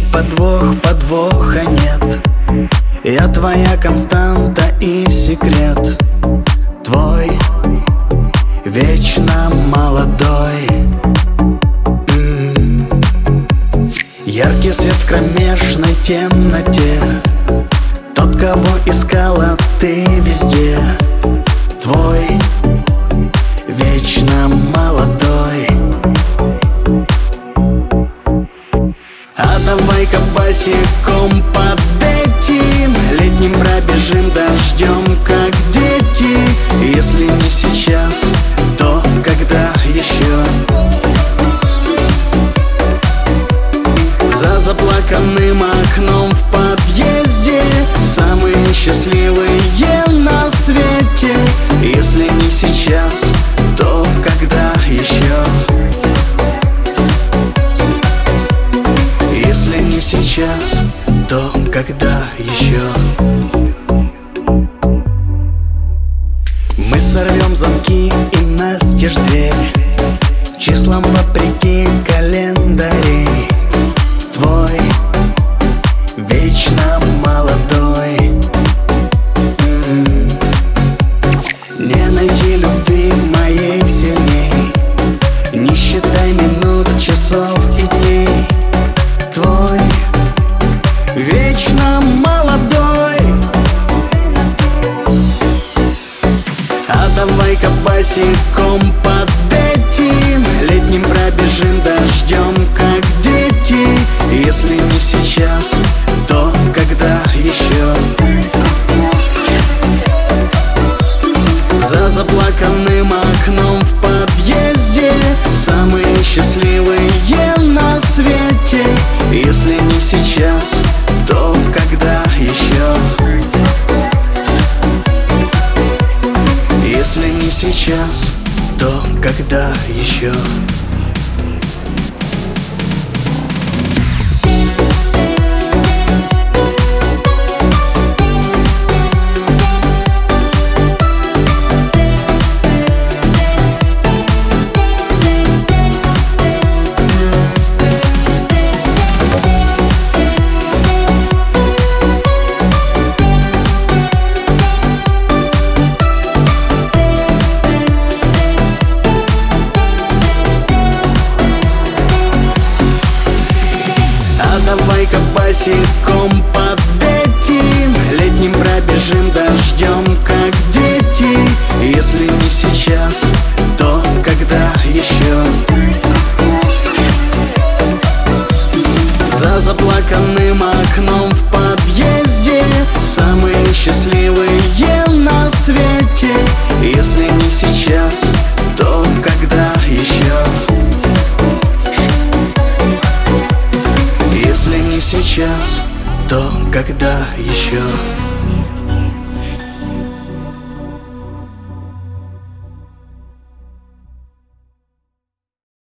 подвох, подвоха нет. Я твоя константа и секрет. Твой вечно молодой. М-м. Яркий свет в кромешной темноте. Тот, кого искала ты везде босиком еще? Мы сорвем замки и настежь дверь. Числом вопреки календарей Твой вечно молодой давай-ка босиком под этим Летним пробежим дождем, как дети. Если не сейчас, то когда еще? За заплаканным окном в подъезде Самые счастливые на свете. Если не сейчас, Если не сейчас, то когда еще? Давай-ка босиком то когда еще?